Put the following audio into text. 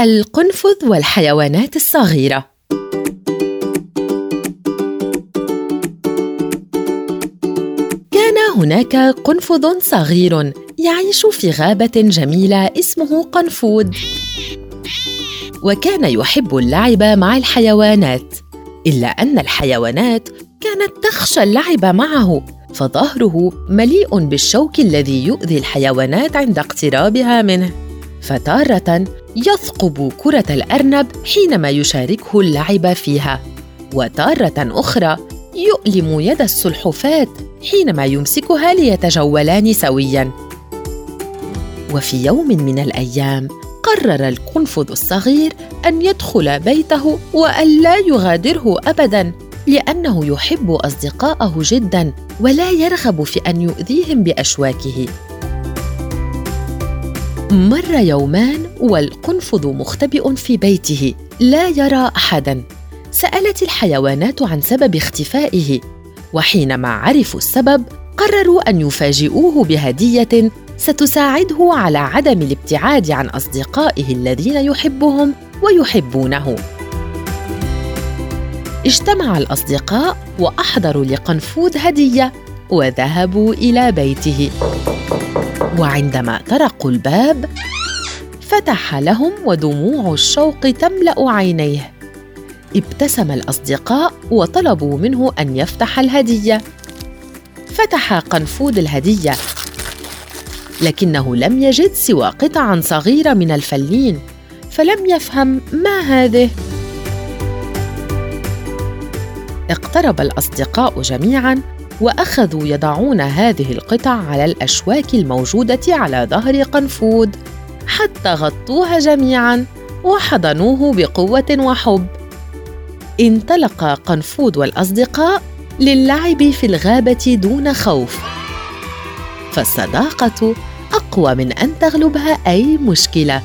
القنفذ والحيوانات الصغيرة. كان هناك قنفذ صغير يعيش في غابة جميلة اسمه قنفود وكان يحب اللعب مع الحيوانات إلا أن الحيوانات كانت تخشى اللعب معه فظهره مليء بالشوك الذي يؤذي الحيوانات عند اقترابها منه. فتارة يثقب كرة الأرنب حينما يشاركه اللعب فيها. وتارة أخرى يؤلم يد السلحفاة حينما يمسكها ليتجولان سويا. وفي يوم من الأيام قرر القنفذ الصغير أن يدخل بيته والا يغادره ابدا لأنه يحب أصدقاءه جدا ولا يرغب في أن يؤذيهم بأشواكه. مر يومان والقنفذ مختبئ في بيته. لا يرى احدا. سألت الحيوانات عن سبب اختفائه وحينما عرفوا السبب قرروا أن يفاجئوه بهدية ستساعده على عدم الابتعاد عن أصدقائه الذين يحبهم ويحبونه. اجتمع الأصدقاء وأحضروا لقنفوذ هدية وذهبوا إلى بيته. وعندما طرقوا الباب فتح لهم ودموع الشوق تملأ عينيه. ابتسم الأصدقاء وطلبوا منه أن يفتح الهدية. فتح قنفوذ الهدية. لكنه لم يجد سوى قطعا صغيرة من الفلين فلم يفهم ما هذه. اقترب الأصدقاء جميعا وأخذوا يضعون هذه القطع على الأشواك الموجودة على ظهر قنفود حتى غطوها جميعا وحضنوه بقوة وحب. انطلق قنفود والأصدقاء للعب في الغابة دون خوف. فالصداقة أقوى من أن تغلبها أي مشكلة.